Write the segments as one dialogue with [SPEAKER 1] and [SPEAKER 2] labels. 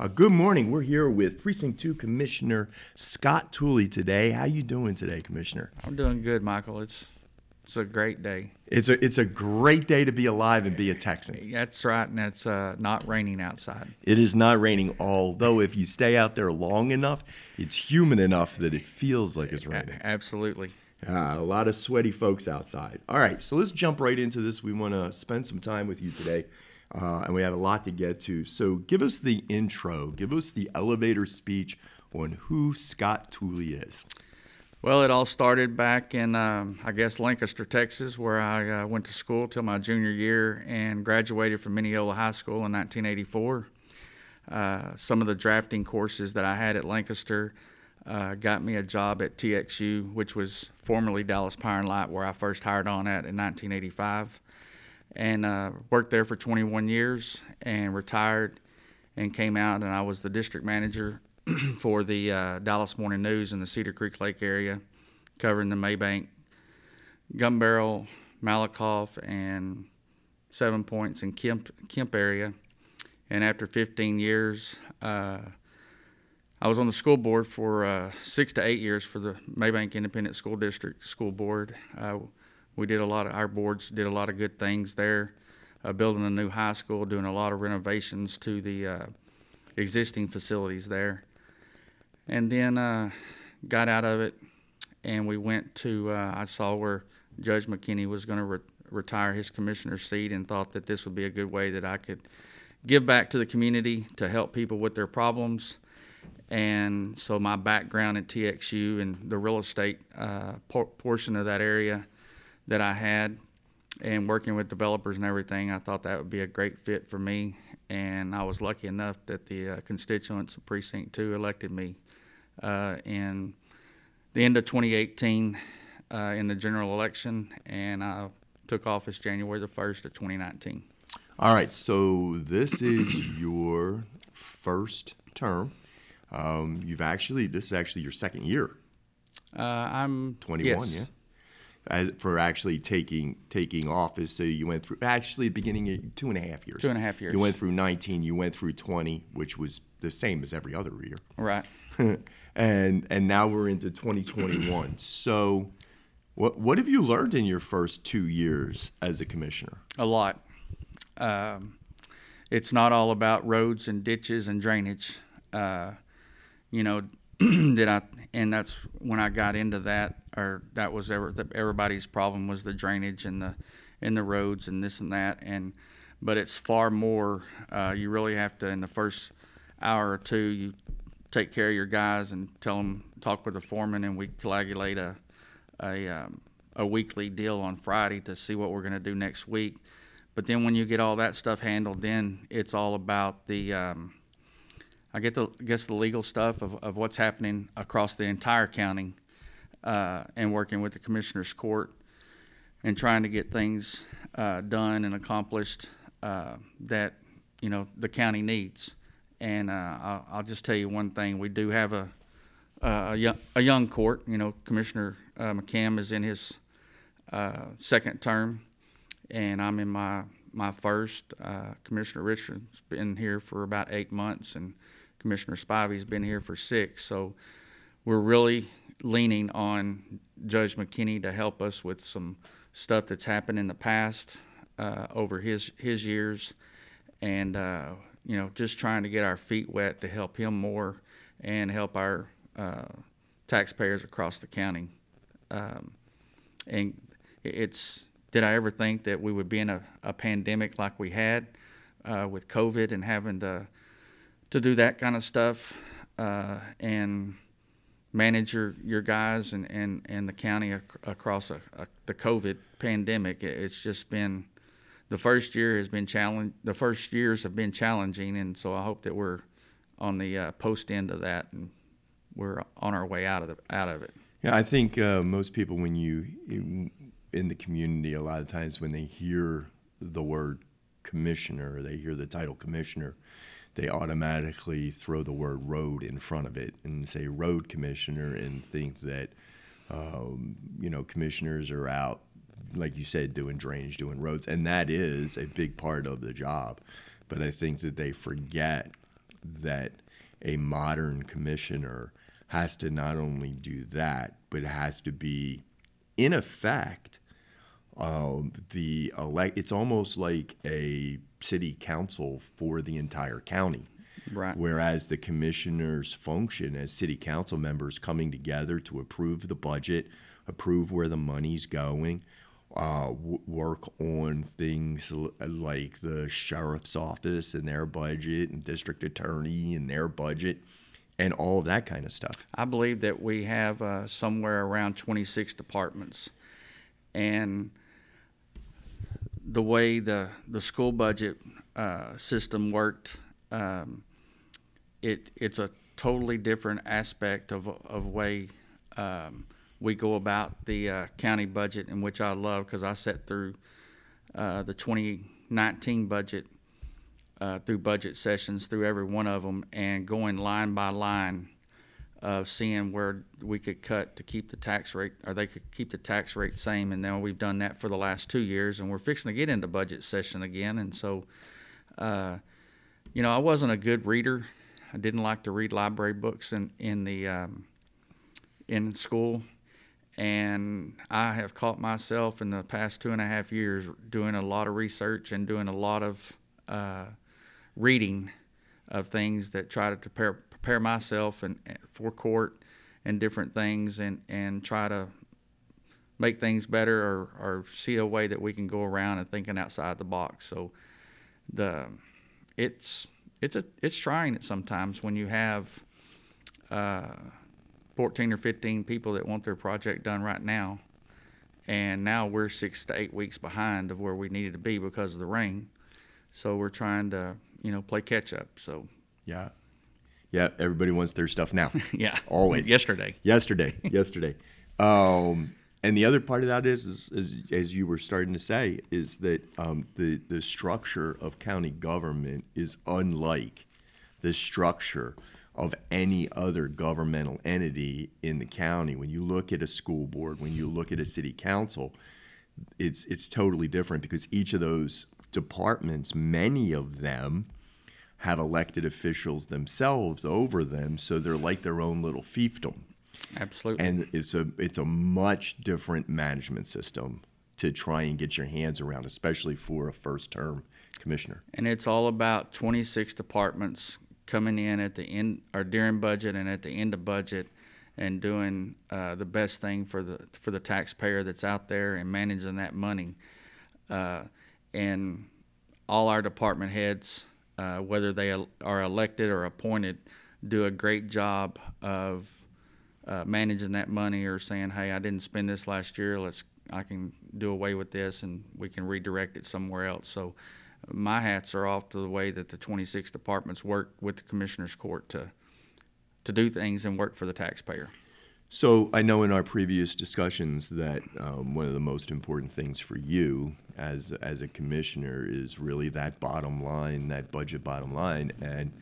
[SPEAKER 1] Uh, good morning. We're here with Precinct 2 Commissioner Scott Tooley today. How you doing today, Commissioner?
[SPEAKER 2] I'm doing good, Michael. It's it's a great day.
[SPEAKER 1] It's a it's a great day to be alive and be a Texan.
[SPEAKER 2] That's right, and it's uh, not raining outside.
[SPEAKER 1] It is not raining, although if you stay out there long enough, it's humid enough that it feels like it's raining.
[SPEAKER 2] A- absolutely.
[SPEAKER 1] Uh, a lot of sweaty folks outside. All right, so let's jump right into this. We want to spend some time with you today, uh, and we have a lot to get to. So give us the intro, give us the elevator speech on who Scott Tooley is.
[SPEAKER 2] Well, it all started back in, um, I guess, Lancaster, Texas, where I uh, went to school till my junior year and graduated from Mineola High School in 1984. Uh, some of the drafting courses that I had at Lancaster uh, got me a job at TXU, which was formerly Dallas and Light, where I first hired on at in 1985, and uh, worked there for 21 years and retired and came out, and I was the district manager for the uh, Dallas Morning News in the Cedar Creek Lake area, covering the Mabank, Gun Barrel, Malakoff, and Seven Points and Kemp, Kemp area. And after 15 years, uh, I was on the school board for uh, six to eight years for the Mabank Independent School District School Board. We did a lot of our boards did a lot of good things there, uh, building a new high school, doing a lot of renovations to the uh, existing facilities there and then uh, got out of it, and we went to. Uh, I saw where Judge McKinney was going to re- retire his commissioner's seat, and thought that this would be a good way that I could give back to the community to help people with their problems. And so my background at TXU and the real estate uh, por- portion of that area that I had, and working with developers and everything, I thought that would be a great fit for me. And I was lucky enough that the uh, constituents of Precinct 2 elected me uh, in the end of 2018 uh, in the general election, and I took office January the 1st of 2019.
[SPEAKER 1] All right, so this is your first term. Um, you've actually, this is actually your second year.
[SPEAKER 2] Uh, I'm
[SPEAKER 1] 21,
[SPEAKER 2] yes.
[SPEAKER 1] yeah. As, for actually taking taking office, so you went through actually beginning of two and a half years.
[SPEAKER 2] Two and a half years.
[SPEAKER 1] You went through 19. You went through 20, which was the same as every other year.
[SPEAKER 2] Right.
[SPEAKER 1] and and now we're into 2021. so, what what have you learned in your first two years as a commissioner?
[SPEAKER 2] A lot. Um, it's not all about roads and ditches and drainage. Uh, you know, did I? And that's when I got into that, or that was ever, everybody's problem was the drainage and the and the roads and this and that. And but it's far more. Uh, you really have to in the first hour or two. You take care of your guys and tell them talk with the foreman, and we coagulate a a um, a weekly deal on Friday to see what we're going to do next week. But then when you get all that stuff handled, then it's all about the um, I get the guess the legal stuff of, of what's happening across the entire county, uh, and working with the commissioner's court, and trying to get things uh, done and accomplished uh, that you know the county needs. And uh, I'll, I'll, just tell you one thing: we do have a a young, a young court. You know, Commissioner uh, McHam is in his uh, second term, and I'm in my my first. Commissioner Richard's been here for about eight months, and Commissioner Spivey's been here for six. So we're really leaning on Judge McKinney to help us with some stuff that's happened in the past uh, over his his years, and uh, you know just trying to get our feet wet to help him more and help our uh, taxpayers across the county. Um, and it's did I ever think that we would be in a, a pandemic like we had uh, with COVID and having to to do that kind of stuff uh, and manage your, your guys and, and, and the county ac- across a, a, the COVID pandemic. It's just been the first year has been challenge. The first years have been challenging, and so I hope that we're on the uh, post end of that and we're on our way out of the, out of it.
[SPEAKER 1] Yeah, I think uh, most people, when you in the community, a lot of times when they hear the word commissioner, they hear the title commissioner, they automatically throw the word road in front of it and say road commissioner and think that um, you know commissioners are out like you said doing drainage doing roads and that is a big part of the job. But i think that they forget that a modern commissioner has to not only do that, but has to be, in effect, um, the elect. It's almost like a city council for the entire county.
[SPEAKER 2] Right.
[SPEAKER 1] Whereas the commissioners function as city council members coming together to approve the budget, approve where the money's going, uh, w- work on things l- like the sheriff's office and their budget and district attorney and their budget and all of that kind of stuff.
[SPEAKER 2] I believe that we have uh, somewhere around 26 departments, and the way the the school budget uh, system worked, um, it it's a totally different aspect of of way um, we go about the uh, county budget, and which I love because I sat through uh, the 2019 budget uh, through budget sessions through every one of them and going line by line of seeing where we could cut to keep the tax rate or they could keep the tax rate same and now we've done that for the last two years and we're fixing to get into budget session again and so uh, you know i wasn't a good reader. I didn't like to read library books in, in the um, in school and i have caught myself in the past two and a half years doing a lot of research and doing a lot of uh, reading of things that try to prepare prepare myself and for court and different things and and try to make things better or, or see a way that we can go around and thinking outside the box. So the it's it's a it's trying it sometimes when you have uh, 14 or 15 people that want their project done right now and now we're six to eight weeks behind of where we needed to be because of the rain so we're trying to you know play catch up so
[SPEAKER 1] Yeah. Yeah, everybody wants their stuff now.
[SPEAKER 2] yeah.
[SPEAKER 1] Always.
[SPEAKER 2] yesterday.
[SPEAKER 1] Yesterday. Yesterday. Um, and the other part of that is, is, is as you were starting to say is that um, the, the structure of county government is unlike the structure of any other governmental entity in the county. When you look at a school board when you look at a city council it's it's totally different because each of those departments many of them have elected officials themselves over them so they're like their own little fiefdom.
[SPEAKER 2] Absolutely.
[SPEAKER 1] And it's a it's a much different management system to try and get your hands around, especially for a first term commissioner.
[SPEAKER 2] and it's all about 26 departments coming in at the end or during budget and at the end of budget and doing uh, the best thing for the for the taxpayer that's out there and managing that money. Uh, and all our department heads uh, whether they are elected or appointed do a great job of uh, managing that money or saying hey I didn't spend this last year let's I can do away with this and we can redirect it somewhere else so my hats are off to the way that the 26 departments work with the commissioners court to to do things and work for the taxpayer.
[SPEAKER 1] So I know in our previous discussions that um, one of the most important things for you as as a commissioner is really that bottom line, that budget bottom line, and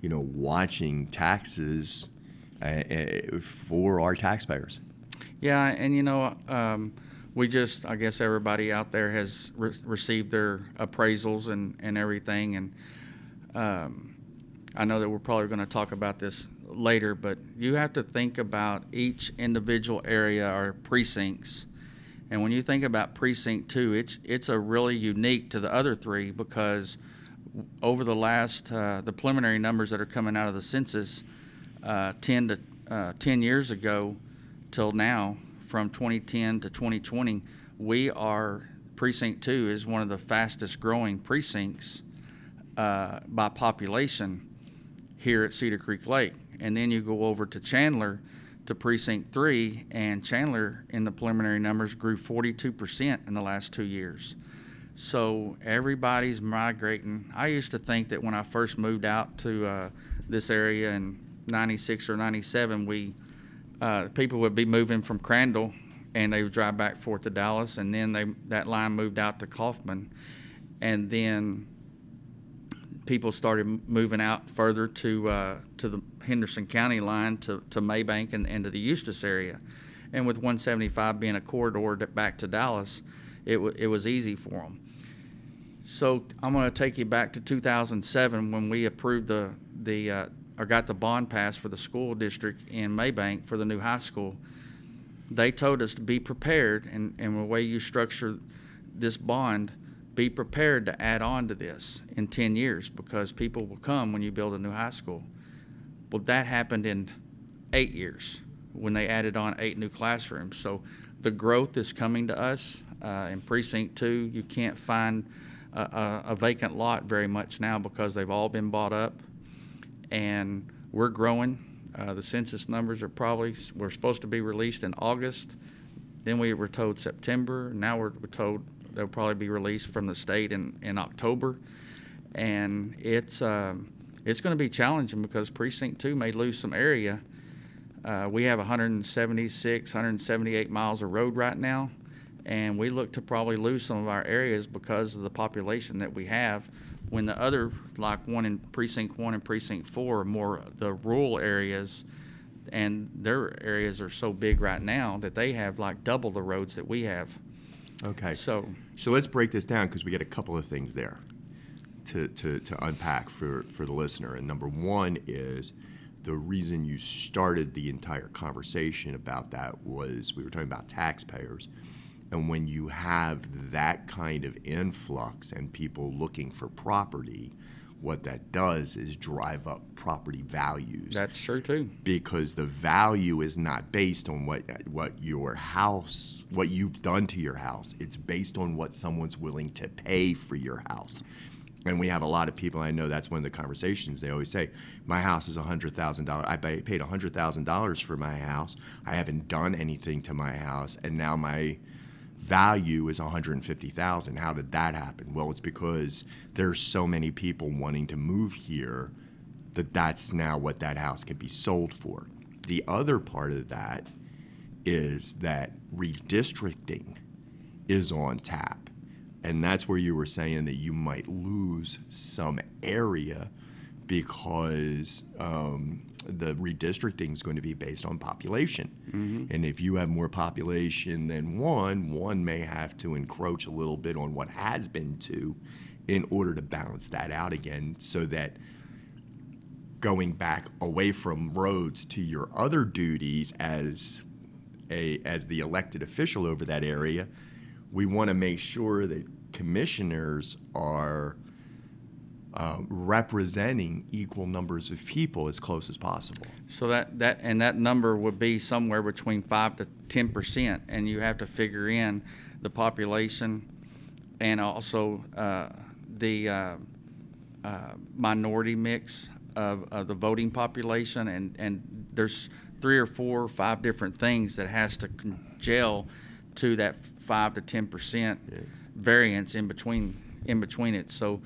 [SPEAKER 1] you know watching taxes uh, uh, for our taxpayers.
[SPEAKER 2] Yeah, and you know, um, we just I guess everybody out there has re- received their appraisals and and everything, and um, I know that we're probably going to talk about this later, but you have to think about each individual area or precincts. And when you think about precinct two, it's it's a really unique to the other three because over the last uh, the preliminary numbers that are coming out of the census, uh, ten to uh, ten years ago till now, from 2010 to 2020, we are precinct two is one of the fastest growing precincts uh, by population here at Cedar Creek Lake. And then you go over to Chandler to precinct three, and Chandler in the preliminary numbers grew 42% in the last two years. So everybody's migrating. I used to think that when I first moved out to uh, this area in 96 or 97, we uh, people would be moving from Crandall and they would drive back forth to Dallas, and then they that line moved out to Kaufman, and then people started moving out further to uh, to the Henderson County line to, to Mabank and, and to the Eustace area, and with 175 being a corridor to, back to Dallas, it it was easy for them. So I'm going to take you back to 2007 when we approved the the uh, or got the bond passed for the school district in Mabank for the new high school. They told us to be prepared, and, and the way you structure this bond, be prepared to add on to this in 10 years because people will come when you build a new high school. Well, that happened in eight years when they added on eight new classrooms. So the growth is coming to us. Uh, in precinct two, you can't find a, a, vacant lot very much now because they've all been bought up, and we're growing. Uh, the census numbers are probably we're supposed to be released in August. Then we were told September. Now we're, we're told they'll probably be released from the state in, in October, and it's um, it's going to be challenging because precinct two may lose some area. Uh, we have 176, 178 miles of road right now, and we look to probably lose some of our areas because of the population that we have. When the other, like one in precinct one and precinct four, are more the rural areas, and their areas are so big right now that they have like double the roads that we have.
[SPEAKER 1] Okay.
[SPEAKER 2] So
[SPEAKER 1] So let's break this down because we get a couple of things there to, to, to unpack for, for the listener. And number one is the reason you started the entire conversation about that was we were talking about taxpayers. And when you have that kind of influx and people looking for property, what that does is drive up property values
[SPEAKER 2] that's true too.
[SPEAKER 1] because the value is not based on what what your house what you've done to your house it's based on what someone's willing to pay for your house and we have a lot of people i know that's one of the conversations they always say my house is $100000 i ba- paid $100000 for my house i haven't done anything to my house and now my value is 150,000. How did that happen? Well, it's because there's so many people wanting to move here that that's now what that house can be sold for. The other part of that is that redistricting is on tap. And that's where you were saying that you might lose some area because um, the redistricting is going to be based on population. And if you have more population than one, one may have to encroach a little bit on what has been two in order to balance that out again so that going back away from roads to your other duties as a as the elected official over that area, we want to make sure that commissioners are uh, representing equal numbers of people as close as possible.
[SPEAKER 2] So that, that, and that number would be somewhere between five to ten percent, and you have to figure in the population and also, uh, the, uh, uh, minority mix of, of the voting population, and, and there's three or four, or five different things that has to gel to that five to ten percent variance in between, in between it. So,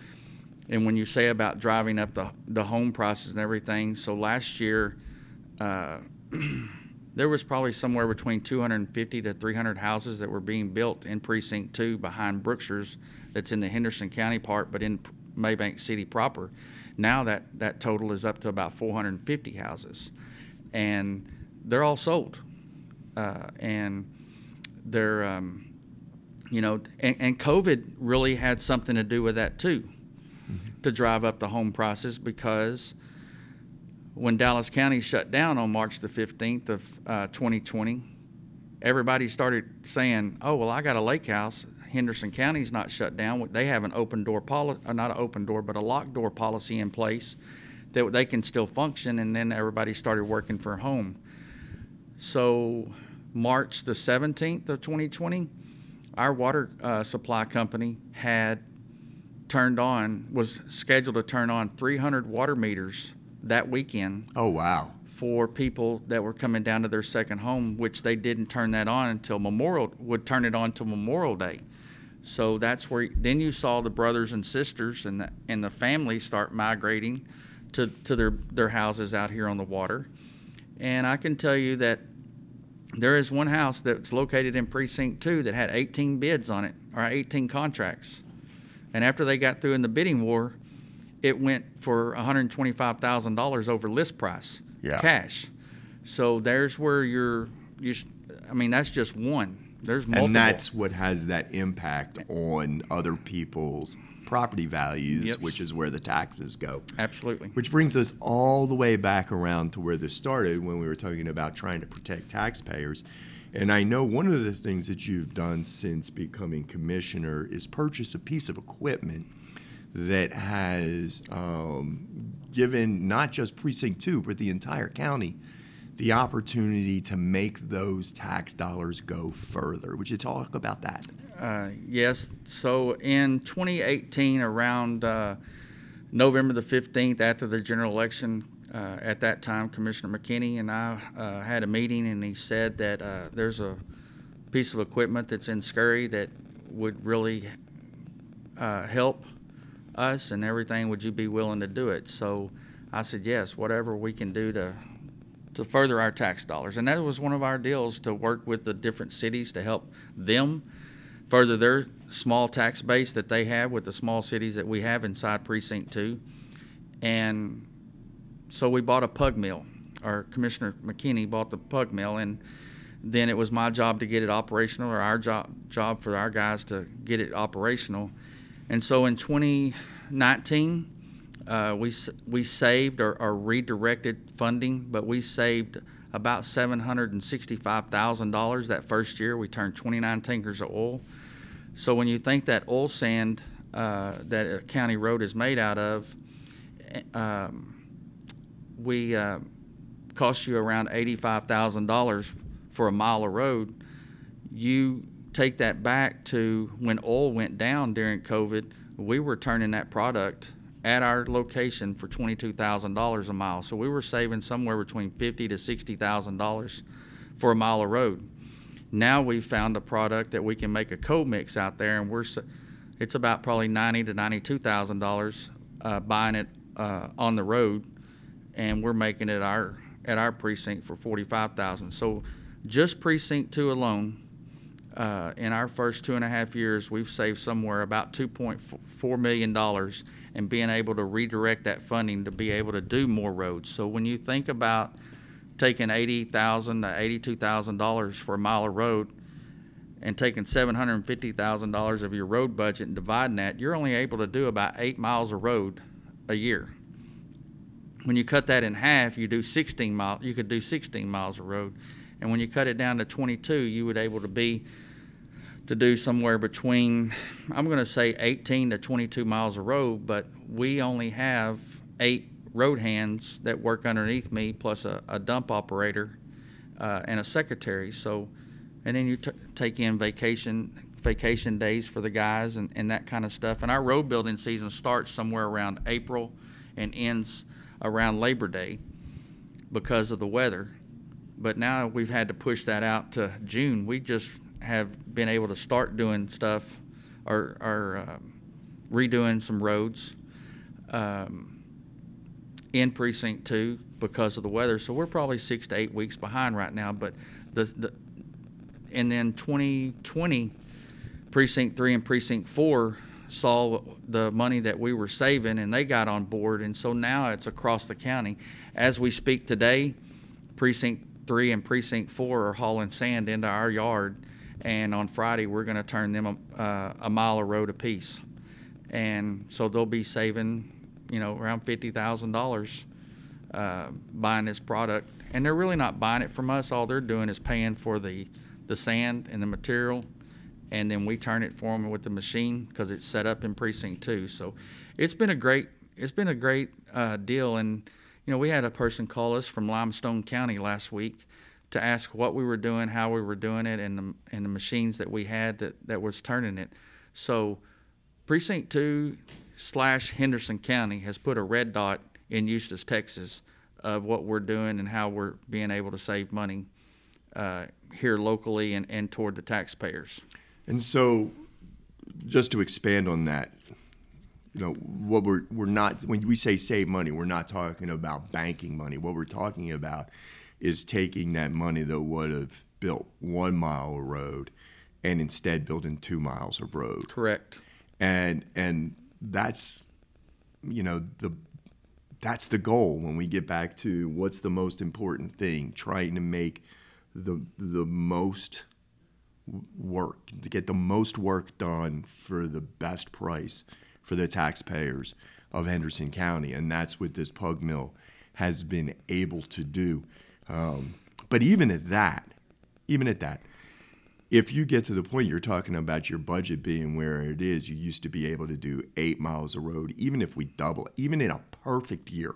[SPEAKER 2] and when you say about driving up the, the home prices and everything, so last year, uh, there was probably somewhere between 250 to 300 houses that were being built in precinct two behind Brookshire's that's in the Henderson County part, but in Mabank City proper. Now that, that total is up to about 450 houses. And they're all sold. Uh, and they're, um, you know, and, and COVID really had something to do with that too to drive up the home prices because when Dallas County shut down on March the 15th of uh, 2020, everybody started saying, "Oh, well, I got a lake house. Henderson County's not shut down. They have an open door policy, not an open door, but a locked door policy in place that they can still function." And then everybody started working from home. So, March the 17th of 2020, our water uh, supply company had turned on was scheduled to turn on 300 water meters that weekend
[SPEAKER 1] Oh wow.
[SPEAKER 2] for people that were coming down to their second home, which they didn't turn that on until Memorial would turn it on till Memorial Day. So that's where then you saw the brothers and sisters and the, and the families start migrating to, to their their houses out here on the water. And I can tell you that there is one house that's located in precinct 2 that had 18 bids on it or 18 contracts. And after they got through in the bidding war, it went for $125,000 over list price,
[SPEAKER 1] Yeah.
[SPEAKER 2] cash. So there's where you're, you. sh- I mean, that's just one. There's multiple.
[SPEAKER 1] And that's what has that impact on other people's property values,
[SPEAKER 2] Yep.
[SPEAKER 1] which is where the taxes go.
[SPEAKER 2] Absolutely.
[SPEAKER 1] Which brings us all the way back around to where this started when we were talking about trying to protect taxpayers. And I know one of the things that you've done since becoming commissioner is purchase a piece of equipment that has um, given not just precinct two, but the entire county the opportunity to make those tax dollars go further. Would you talk about that?
[SPEAKER 2] Uh, yes. So in 2018, around uh, November the 15th, after the general election, uh, at that time, Commissioner McKinney and I uh, had a meeting, and he said that uh, there's a piece of equipment that's in Scurry that would really help us and everything. Would you be willing to do it? So I said, yes, whatever we can do to to further our tax dollars. And that was one of our deals to work with the different cities to help them further their small tax base that they have with the small cities that we have inside precinct 2. And so we bought a pug mill. Our Commissioner McKinney bought the pug mill and then it was my job to get it operational or our job job for our guys to get it operational. And so in 2019 uh, we we saved or, or redirected funding, but we saved about seven hundred and sixty-five thousand dollars that first year. We turned twenty-nine tankers of oil. So when you think that oil sand uh, that a county road is made out of, eh, um, we uh, cost you around eighty-five thousand dollars for a mile of road. You take that back to when oil went down during COVID, we were turning that product at our location for twenty-two thousand dollars a mile. So we were saving somewhere between fifty to sixty thousand dollars for a mile of road. Now we've found a product that we can make a co-mix out there, and we're it's about probably ninety to ninety-two thousand dollars uh, buying it uh, on the road, and we're making it our at our precinct for forty-five thousand. So just precinct two alone uh, in our first two and a half years, we've saved somewhere about $2.4 million and being able to redirect that funding to be able to do more roads. So when you think about taking 80,000 to $82,000 for a mile of road and taking $750,000 of your road budget and dividing that, you're only able to do about eight miles of road a year. When you cut that in half, you do 16 miles. You could do 16 miles of road, and when you cut it down to 22, you would able to be to do somewhere between I'm going to say 18 to 22 miles of road, but we only have eight road hands that work underneath me, plus a, a dump operator uh, and a secretary. So, and then you t- take in vacation vacation days for the guys and, and that kind of stuff. And our road building season starts somewhere around April and ends around Labor Day because of the weather. But now we've had to push that out to June. We just have been able to start doing stuff or, or um, redoing some roads um, in precinct two because of the weather. So we're probably six to eight weeks behind right now. But the, the and then 2020 precinct three and precinct four saw the money that we were saving and they got on board and so now it's across the county as we speak today precinct three and precinct four are hauling sand into our yard and on friday we're going to turn them a, uh, a mile of road apiece and so they'll be saving you know around $50000 uh, buying this product and they're really not buying it from us all they're doing is paying for the the sand and the material and then we turn it for them with the machine because it's set up in precinct two. So it's been a great it's been a great uh, deal. And you know, we had a person call us from Limestone County last week to ask what we were doing, how we were doing it, and the and the machines that we had that that was turning it. So precinct two slash Henderson County has put a red dot in Eustace, Texas, of what we're doing and how we're being able to save money uh, here locally and, and toward the taxpayers.
[SPEAKER 1] And so, just to expand on that, you know, what we're we're not when we say save money, we're not talking about banking money. What we're talking about is taking that money that would have built one mile of road and instead building two miles of road.
[SPEAKER 2] Correct.
[SPEAKER 1] And and that's you know the that's the goal when we get back to what's the most important thing, trying to make the the most work to get the most work done for the best price for the taxpayers of Henderson County, and that's what this pug mill has been able to do. Um, but even at that, even at that, if you get to the point you're talking about your budget being where it is, you used to be able to do eight miles of road, even if we double even in a perfect year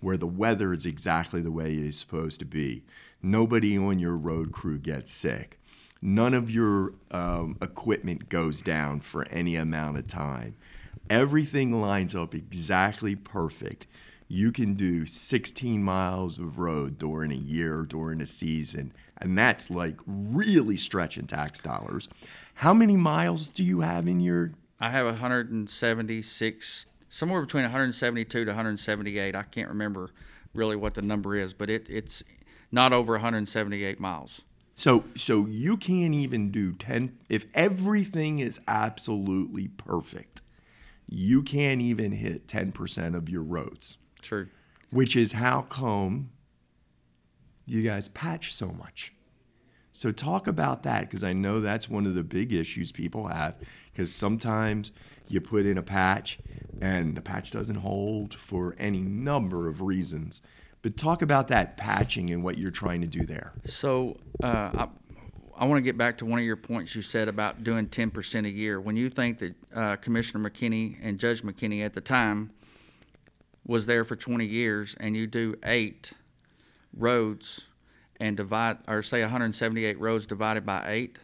[SPEAKER 1] where the weather is exactly the way it's supposed to be, nobody on your road crew gets sick. None of your um, equipment goes down for any amount of time. Everything lines up exactly perfect. You can do 16 miles of road during a year, during a season, and that's like really stretching tax dollars. How many miles do you have in your?
[SPEAKER 2] I have 176, somewhere between 172 to 178. I can't remember really what the number is, but it, it's not over 178 miles.
[SPEAKER 1] So, so you can't even do 10 if everything is absolutely perfect. You can't even hit 10% of your roads,
[SPEAKER 2] True.
[SPEAKER 1] which is how come you guys patch so much. So talk about that because I know that's one of the big issues people have because sometimes you put in a patch and the patch doesn't hold for any number of reasons. But talk about that patching and what you're trying to do there.
[SPEAKER 2] So uh, I, I want to get back to one of your points you said about doing 10% a year. When you think that uh, Commissioner McKinney and Judge McKinney at the time was there for 20 years and you do eight roads and divide, or say 178 roads divided by eight,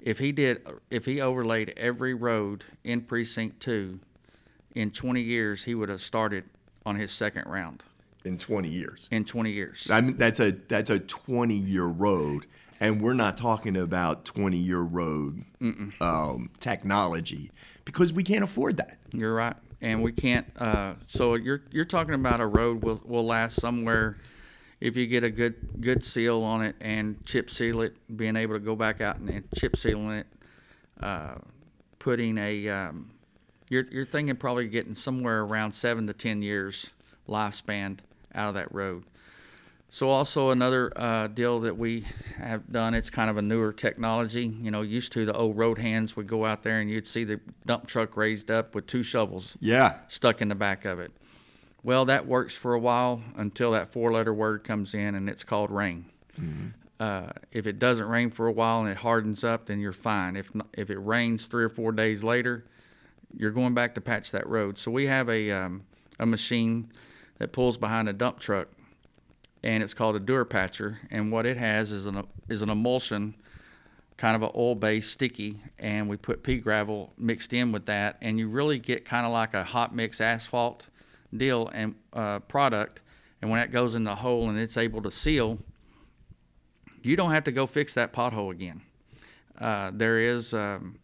[SPEAKER 2] if he did, if he overlaid every road in precinct two in 20 years, he would have started on his second round
[SPEAKER 1] In 20 years.
[SPEAKER 2] in 20 years.
[SPEAKER 1] I mean, that's a that's a 20 year road, and we're not talking about 20 year road um, technology because we can't afford that.
[SPEAKER 2] You're right, and we can't. Uh, so you're you're talking about a road will will last somewhere. If you get a good good seal on it and chip seal it, being able to go back out and, and chip sealing it, uh, putting a, um, you're you're thinking probably getting somewhere around seven to ten years lifespan out of that road. So also another uh, deal that we have done. It's kind of a newer technology. You know, used to the old road hands would go out there and you'd see the dump truck raised up with two shovels
[SPEAKER 1] Yeah,
[SPEAKER 2] stuck in the back of it. Well, that works for a while until that four-letter word comes in, and it's called rain. Uh, if it doesn't rain for a while and it hardens up, then you're fine. If not, if it rains three or four days later, you're going back to patch that road. So we have a um, a machine that pulls behind a dump truck, and it's called a Durapatcher. And what it has is an is an emulsion, kind of an oil-based sticky, and we put pea gravel mixed in with that, and you really get kind of like a hot mix asphalt deal and uh, product. And when that goes in the hole and it's able to seal, you don't have to go fix that pothole again. Uh, there is, um,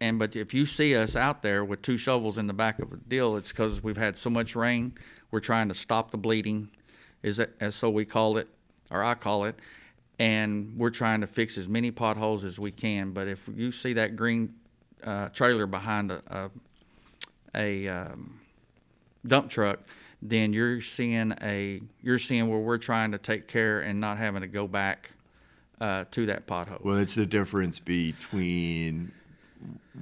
[SPEAKER 2] and but if you see us out there with two shovels in the back of a deal, it's because we've had so much rain. We're trying to stop the bleeding, is it, as so we call it, or I call it, and we're trying to fix as many potholes as we can. But if you see that green uh, trailer behind a a, a um, dump truck, then you're seeing a you're seeing where we're trying to take care and not having to go back uh, to that pothole.
[SPEAKER 1] well, it's the difference between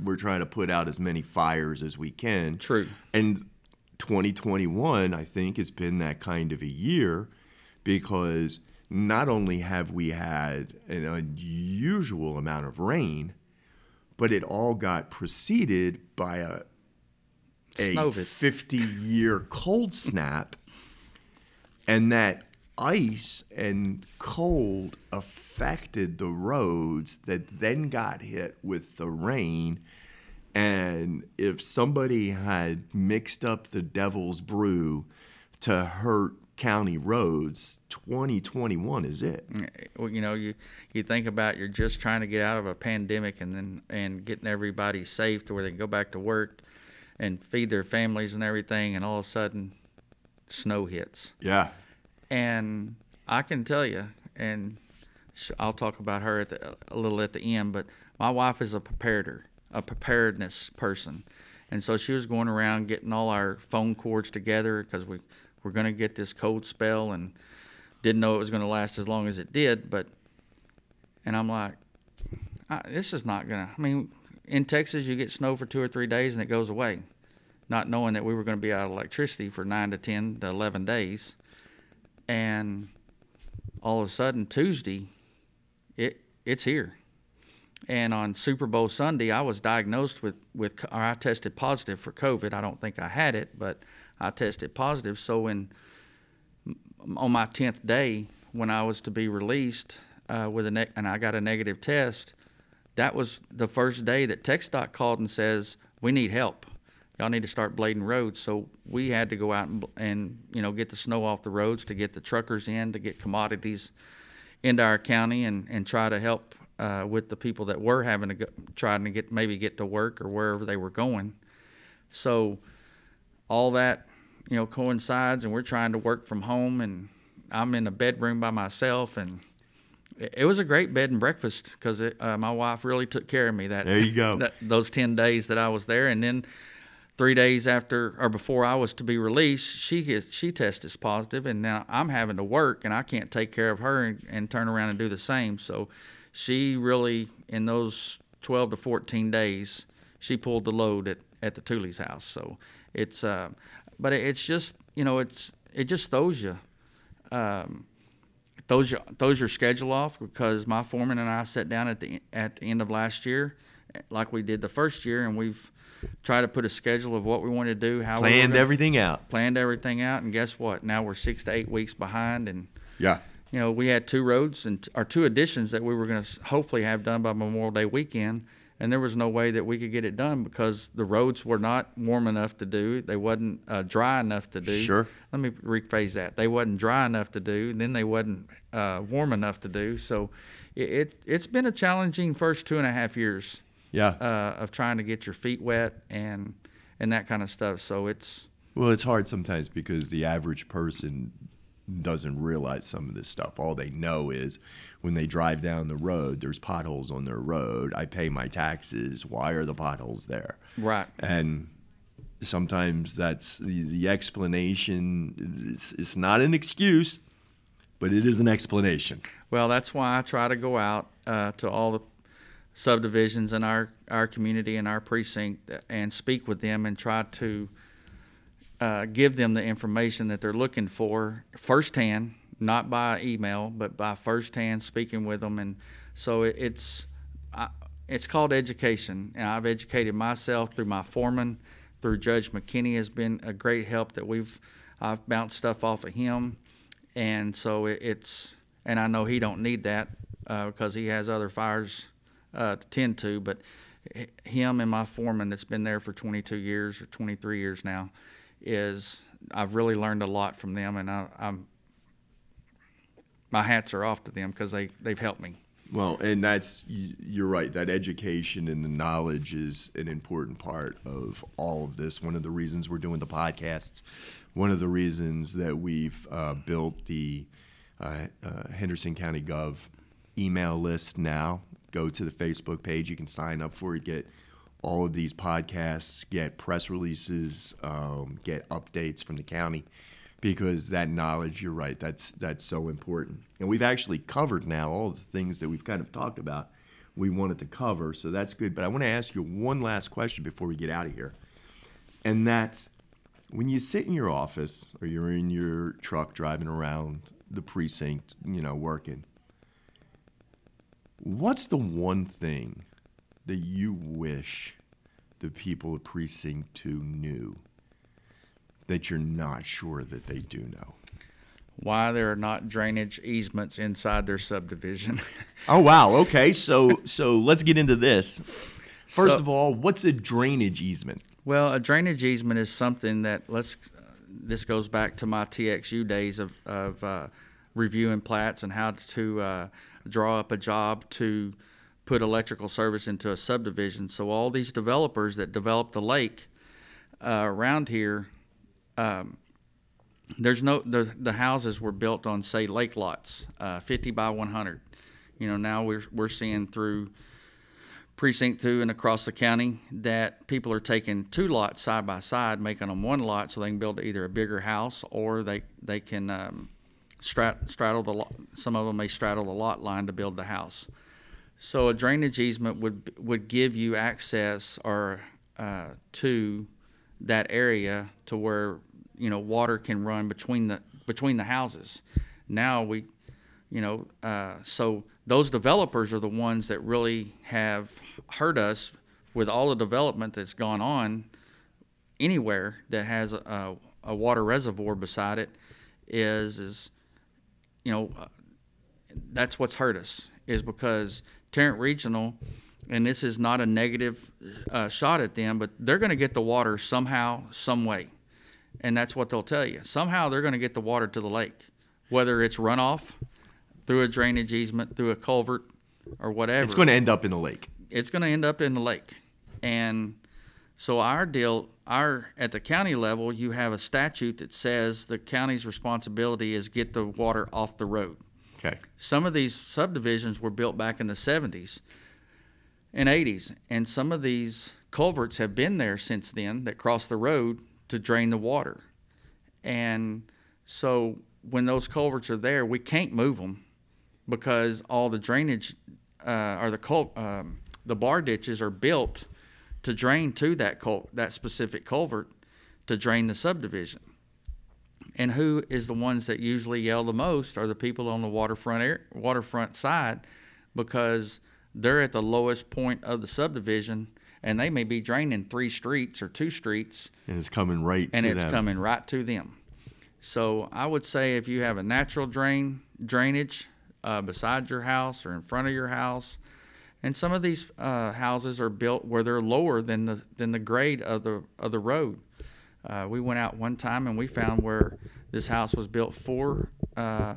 [SPEAKER 1] we're trying to put out as many fires as we can.
[SPEAKER 2] True.
[SPEAKER 1] And 2021, I think, has been that kind of a year because not only have we had an unusual amount of rain, but it all got preceded by a a
[SPEAKER 2] Snowvid.
[SPEAKER 1] 50 year cold snap and that ice and cold affected the roads that then got hit with the rain. And if somebody had mixed up the devil's brew to hurt county roads 2021 is it.
[SPEAKER 2] Mm, eh, well, you know, you you think about you're just trying to get out of a pandemic and then and getting everybody safe to where they can go back to work and feed their families and everything, and all of a sudden, snow hits.
[SPEAKER 1] yeah
[SPEAKER 2] And I can tell you, and I'll talk about her at the, a little at the end, but my wife is a preparer, a preparedness person. And so she was going around getting all our phone cords together because we were going to get this cold spell and didn't know it was going to last as long as it did. But, and I'm like, I, this is not going to, I mean, in Texas, you get snow for two or three days and it goes away, not knowing that we were going to be out of electricity for nine to ten to eleven days, and all of a sudden Tuesday, it it's here. And on Super Bowl Sunday, I was diagnosed with with or I tested positive for COVID. I don't think I had it, but I tested positive. So when on my tenth day, when I was to be released uh, with a ne- and I got a negative test, that was the first day that TxDOT called and says we need help. Y'all need to start blading roads. So we had to go out and, and you know get the snow off the roads to get the truckers in to get commodities into our county and, and try to help uh, with the people that were having to go, trying to get maybe get to work or wherever they were going. So all that you know coincides, and we're trying to work from home, and I'm in a bedroom by myself, and it, was a great bed and breakfast because uh, my wife really took care of me that
[SPEAKER 1] There you go.
[SPEAKER 2] that, those ten days that I was there, and then three days after or before I was to be released, she gets, she tested positive, and now I'm having to work, and I can't take care of her and, and turn around and do the same. So she really in those 12 to 14 days, she pulled the load at, at the Tooley's house. So it's uh, but it's just you know it's it just throws you. Um, throws your throws your schedule off because my foreman and I sat down at the at the end of last year, like we did the first year, and we've tried to put a schedule of what we want to do, how we
[SPEAKER 1] Planned
[SPEAKER 2] gonna-
[SPEAKER 1] everything out.
[SPEAKER 2] planned everything out, and guess what? Now we're six to eight weeks behind, and
[SPEAKER 1] Yeah.
[SPEAKER 2] you know we had two roads and or two additions that we were going to hopefully have done by Memorial Day weekend, and there was no way that we could get it done because the roads were not warm enough to do. They wasn't uh, dry enough to do.
[SPEAKER 1] Sure.
[SPEAKER 2] Let me rephrase that. They wasn't dry enough to do. Then they wasn't uh, warm enough to do. So it, it it's been a challenging first two and a half years
[SPEAKER 1] Yeah.
[SPEAKER 2] uh, of trying to get your feet wet and and that kind of stuff. So it's
[SPEAKER 1] Well, it's hard sometimes because the average person doesn't realize some of this stuff. All they know is when they drive down the road, there's potholes on their road. I pay my taxes. Why are the potholes there?
[SPEAKER 2] right.
[SPEAKER 1] And sometimes that's the, the explanation. It's, it's not an excuse, but it is an explanation.
[SPEAKER 2] Well, that's why I try to go out uh, to all the subdivisions in our, our community and our precinct and speak with them and try to uh, give them the information that they're looking for firsthand, not by email, but by firsthand speaking with them. And so it, it's I, it's called education, and I've educated myself through my foreman, through Judge McKinney has been a great help that we've I've bounced stuff off of him, and so it, it's and I know he don't need that uh, because he has other fires uh, to tend to, but him and my foreman that's been there for 22 years or 23 years now is I've really learned a lot from them, and I, I'm my hats are off to them because they they've helped me.
[SPEAKER 1] Well, and that's you're right. That education and the knowledge is an important part of all of this. One of the reasons we're doing the podcasts, one of the reasons that we've uh, built the uh, uh, Henderson County Gov email list now. Go to the Facebook page. You can sign up for it. Get all of these podcasts. Get press releases. Um, get updates from the county because that knowledge you're right that's that's so important. And we've actually covered now all the things that we've kind of talked about we wanted to cover so that's good. But i want to ask you one last question before we get out of here and that's when you sit in your office or you're in your truck driving around the precinct you know working what's the one thing that you wish the people of precinct 2 knew that you're not sure that they do know.
[SPEAKER 2] Why there are not drainage easements inside their subdivision?
[SPEAKER 1] Oh wow, okay. So so let's get into this. First
[SPEAKER 2] So-
[SPEAKER 1] of all, what's a drainage easement?
[SPEAKER 2] Well, a drainage easement is something that let's. This goes back to my TXU days of of uh, reviewing plats and how to uh, draw up a job to put electrical service into a subdivision. So all these developers that develop the lake uh, around here, um, there's no the the houses were built on say lake lots, uh, 50 by 100. You know now we're we're seeing through precinct two and across the county that people are taking two lots side by side, making them one lot, so they can build either a bigger house or they they can um, strat, straddle the lot. Some of them may straddle the lot line to build the house. So a drainage easement would would give you access or uh, to that area to where you know water can run between the between the houses. Now we, you know, uh, so those developers are the ones that really have hurt us with all the development that's gone on anywhere that has a, a water reservoir beside it is is you know uh, that's what's hurt us is because Tarrant Regional and this is not a negative uh, shot at them but they're going to get the water somehow some way and that's what they'll tell you somehow they're going to get the water to the lake whether it's runoff through a drainage easement through a culvert or whatever
[SPEAKER 1] It's going to end up in the lake.
[SPEAKER 2] it's going to end up in the lake. And so our deal, our at the county level, you have a statute that says the county's responsibility is get the water off the road.
[SPEAKER 1] Okay.
[SPEAKER 2] Some of these subdivisions were built back in the 70s and 80s, and some of these culverts have been there since then that cross the road to drain the water. And so when those culverts are there, we can't move them because all the drainage uh, or the cul- um, the bar ditches are built to drain to that cul- that specific culvert to drain the subdivision. And who is the ones that usually yell the most are the people on the waterfront air, waterfront side because they're at the lowest point of the subdivision and they may be draining three streets or two streets
[SPEAKER 1] And it's coming right
[SPEAKER 2] and it's
[SPEAKER 1] them.
[SPEAKER 2] coming right to them. So I would say if you have a natural drain drainage uh, beside your house or in front of your house, and some of these uh, houses are built where they're lower than the than the grade of the of the road. Uh, we went out one time and we found where this house was built four, uh,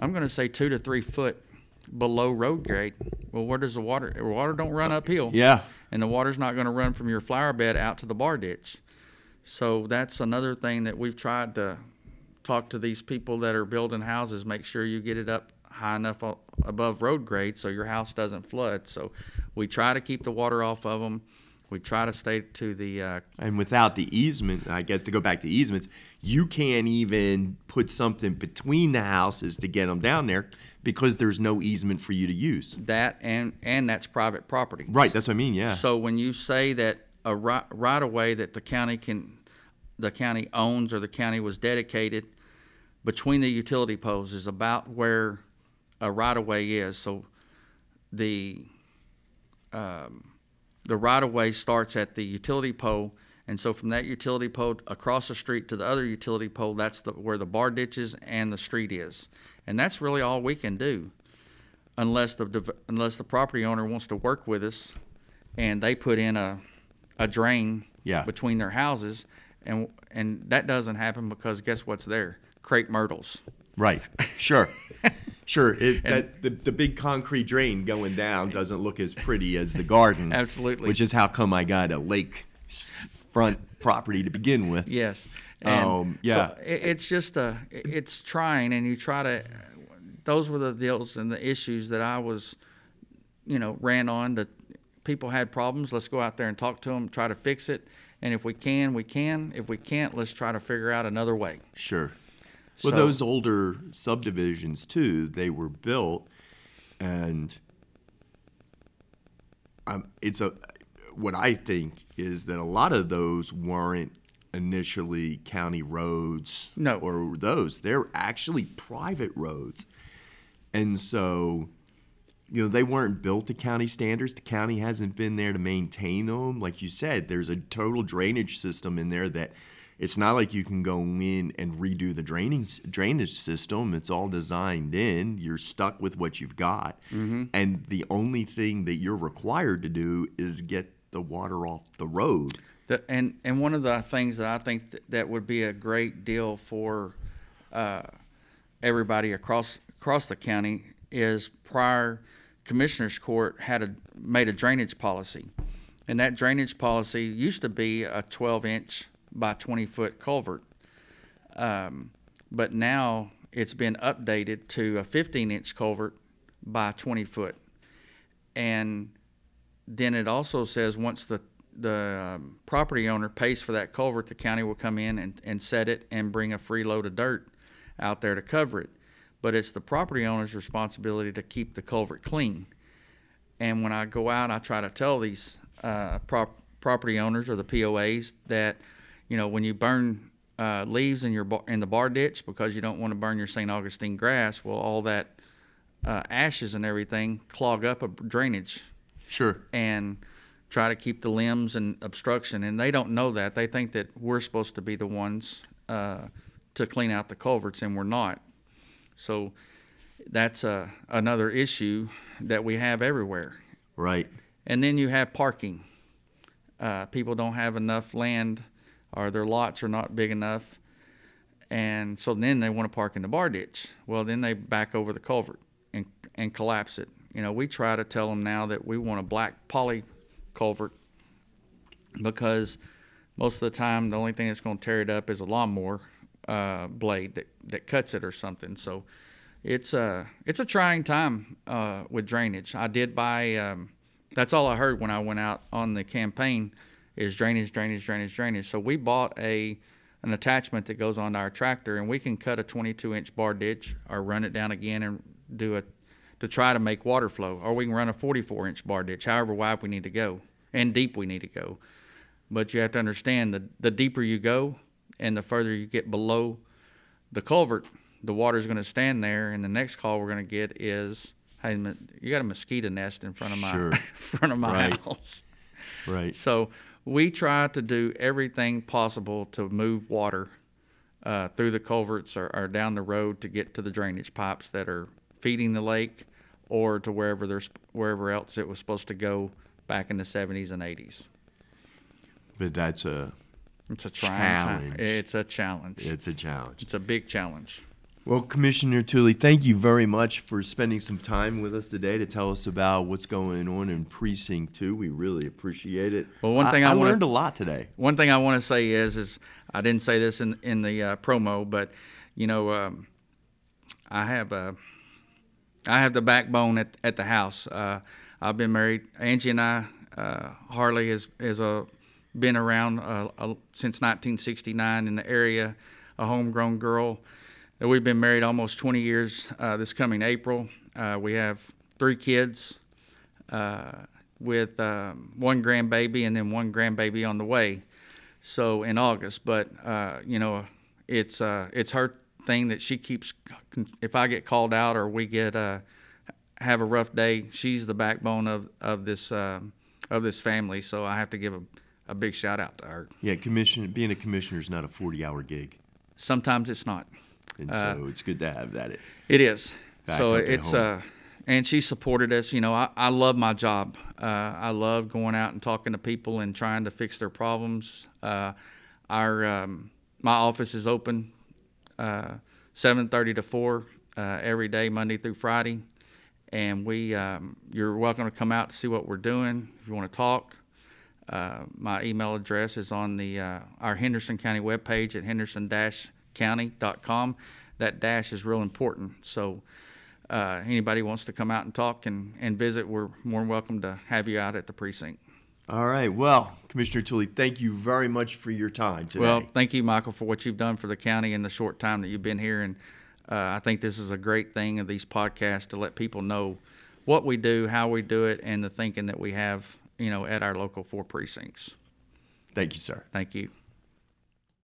[SPEAKER 2] I'm going to say two to three foot below road grade. Well, where does the water? Water don't run uphill
[SPEAKER 1] Yeah.
[SPEAKER 2] and the water's not going to run from your flower bed out to the bar ditch. So that's another thing that we've tried to talk to these people that are building houses. Make sure you get it up high enough above road grade so your house doesn't flood. So we try to keep the water off of them. We try to stay to the uh,
[SPEAKER 1] And without the easement, I guess to go back to easements, you can't even put something between the houses to get them down there because there's no easement for you to use.
[SPEAKER 2] that and and that's private property.
[SPEAKER 1] Right. That's what I mean. Yeah.
[SPEAKER 2] So when you say that a right, right of way that the county can, the county owns or the county was dedicated between the utility poles is about where a right of way is. So the, um, the right of way starts at the utility pole. And so from that utility pole across the street to the other utility pole, that's the, where the bar ditches and the street is. And that's really all we can do unless the, unless the property owner wants to work with us and they put in a, a drain
[SPEAKER 1] Yeah.
[SPEAKER 2] between their houses, and and that doesn't happen because guess what's there? Crepe myrtles.
[SPEAKER 1] Right. Sure. sure. It, that the, the big concrete drain going down doesn't look as pretty as the garden.
[SPEAKER 2] Absolutely.
[SPEAKER 1] Which is how come I got a lake front property to begin with.
[SPEAKER 2] Yes. And
[SPEAKER 1] Um, yeah.
[SPEAKER 2] So it, it's just a, it's trying, and you try to. Those were the deals and the issues that I was, you know, ran on. That people had problems. Let's go out there and talk to them, try to fix it, and if we can, we can. If we can't, let's try to figure out another way.
[SPEAKER 1] Sure. Well, those older subdivisions too, they were built, and um, it's a what I think is that a lot of those weren't initially county roads,
[SPEAKER 2] No.
[SPEAKER 1] or those they're actually private roads, and so you know they weren't built to county standards. The county hasn't been there to maintain them. Like you said, there's a total drainage system in there that it's not like you can go in and redo the drainage drainage system. It's all designed in. You're stuck with what you've got, mm-hmm. and the only thing that you're required to do is get the water off the road.
[SPEAKER 2] The, and and one of the things that I think that, that would be a great deal for uh, everybody across across the county is prior commissioners court had a made a drainage policy, and that drainage policy used to be a 12 inch by 20 foot culvert, um, but now it's been updated to a 15 inch culvert by 20 foot, and then it also says once the the um, property owner pays for that culvert, the county will come in and, and set it and bring a free load of dirt out there to cover it. but it's the property owner's responsibility to keep the culvert clean. And when I go out, I try to tell these uh, prop- property owners or the POAs that, you know, when you burn uh, leaves in your bar- in the bar ditch because you don't want to burn your St. Augustine grass, well, all that uh, ashes and everything clog up a drainage
[SPEAKER 1] Sure.
[SPEAKER 2] and try to keep the limbs and obstruction. And they don't know that. They think that we're supposed to be the ones uh, to clean out the culverts, and we're not. So that's uh, another issue that we have everywhere.
[SPEAKER 1] Right.
[SPEAKER 2] And then you have parking. Uh, people don't have enough land, or their lots are not big enough, and so then they want to park in the bar ditch. Well, then they back over the culvert and and collapse it. You know, we try to tell them now that we want a black poly culvert because most of the time the only thing that's going to tear it up is a lawnmower uh, blade that, that cuts it or something. So it's a it's a trying time uh, with drainage. I did buy. Um, that's all I heard when I went out on the campaign is drainage, drainage, drainage, drainage. So we bought a an attachment that goes onto our tractor, and we can cut a 22 inch bar ditch or run it down again and do a to try to make water flow, or we can run a 44 inch bar ditch, however wide we need to go and deep we need to go. But you have to understand that the deeper you go and the further you get below the culvert, the water is going to stand there. And the next call we're going to get is, "Hey, you got a mosquito nest in front of my
[SPEAKER 1] Sure.
[SPEAKER 2] front of my
[SPEAKER 1] Right.
[SPEAKER 2] house."
[SPEAKER 1] Right.
[SPEAKER 2] So we try to do everything possible to move water uh, through the culverts or, or down the road to get to the drainage pipes that are feeding the lake or to wherever there's wherever else it was supposed to go back in the 70s and 80s.
[SPEAKER 1] But that's a
[SPEAKER 2] It's a trying time.
[SPEAKER 1] Challenge.
[SPEAKER 2] It's a challenge.
[SPEAKER 1] it's a challenge.
[SPEAKER 2] It's a big challenge.
[SPEAKER 1] Well, Commissioner Tuley, thank you very much for spending some time with us today to tell us about what's going on in Precinct Two. We really appreciate it.
[SPEAKER 2] Well, one thing I
[SPEAKER 1] I,
[SPEAKER 2] wanna-
[SPEAKER 1] learned a lot today.
[SPEAKER 2] One thing I want to say is, is I didn't say this in in the uh, promo, but you know, um, I have a, I have the backbone at, at the house. Uh, I've been married. Angie and I, uh, Harley has is a been around uh, uh, since 1969 in the area, a homegrown girl. Uh, We've been married almost 20 years. Uh, this coming April, uh, we have three kids uh, with um, one grandbaby and then one grandbaby on the way. So in August, but uh, you know, it's uh, it's her thing that she keeps. If I get called out or we get uh, have a rough day, she's the backbone of of this um of this family. So I have to give a, a big shout out to her.
[SPEAKER 1] Yeah, commission being a commissioner is not a forty-hour gig,
[SPEAKER 2] Sometimes it's not.
[SPEAKER 1] and
[SPEAKER 2] Uh,
[SPEAKER 1] so it's good to have that.
[SPEAKER 2] It is. So it's uh, and she supported us. You know, I, I love my job. Uh, I love going out and talking to people and trying to fix their problems. Uh, our um, my office is open uh, seven thirty to four uh, every day, Monday through Friday, and we um, you're welcome to come out to see what we're doing if you want to talk. Uh, my email address is on the uh, our Henderson County webpage at henderson-county.com. That dash is real important. So uh, anybody wants to come out and talk and, and visit, we're more than welcome to have you out at the precinct.
[SPEAKER 1] All right. Well, Commissioner Tuley, thank you very much for your time today.
[SPEAKER 2] Well, thank you, Michael, for what you've done for the county in the short time that you've been here. And uh, I think this is a great thing of these podcasts to let people know what we do, how we do it, and the thinking that we have, you know, at our local four precincts.
[SPEAKER 1] thank you, sir.
[SPEAKER 2] Thank you.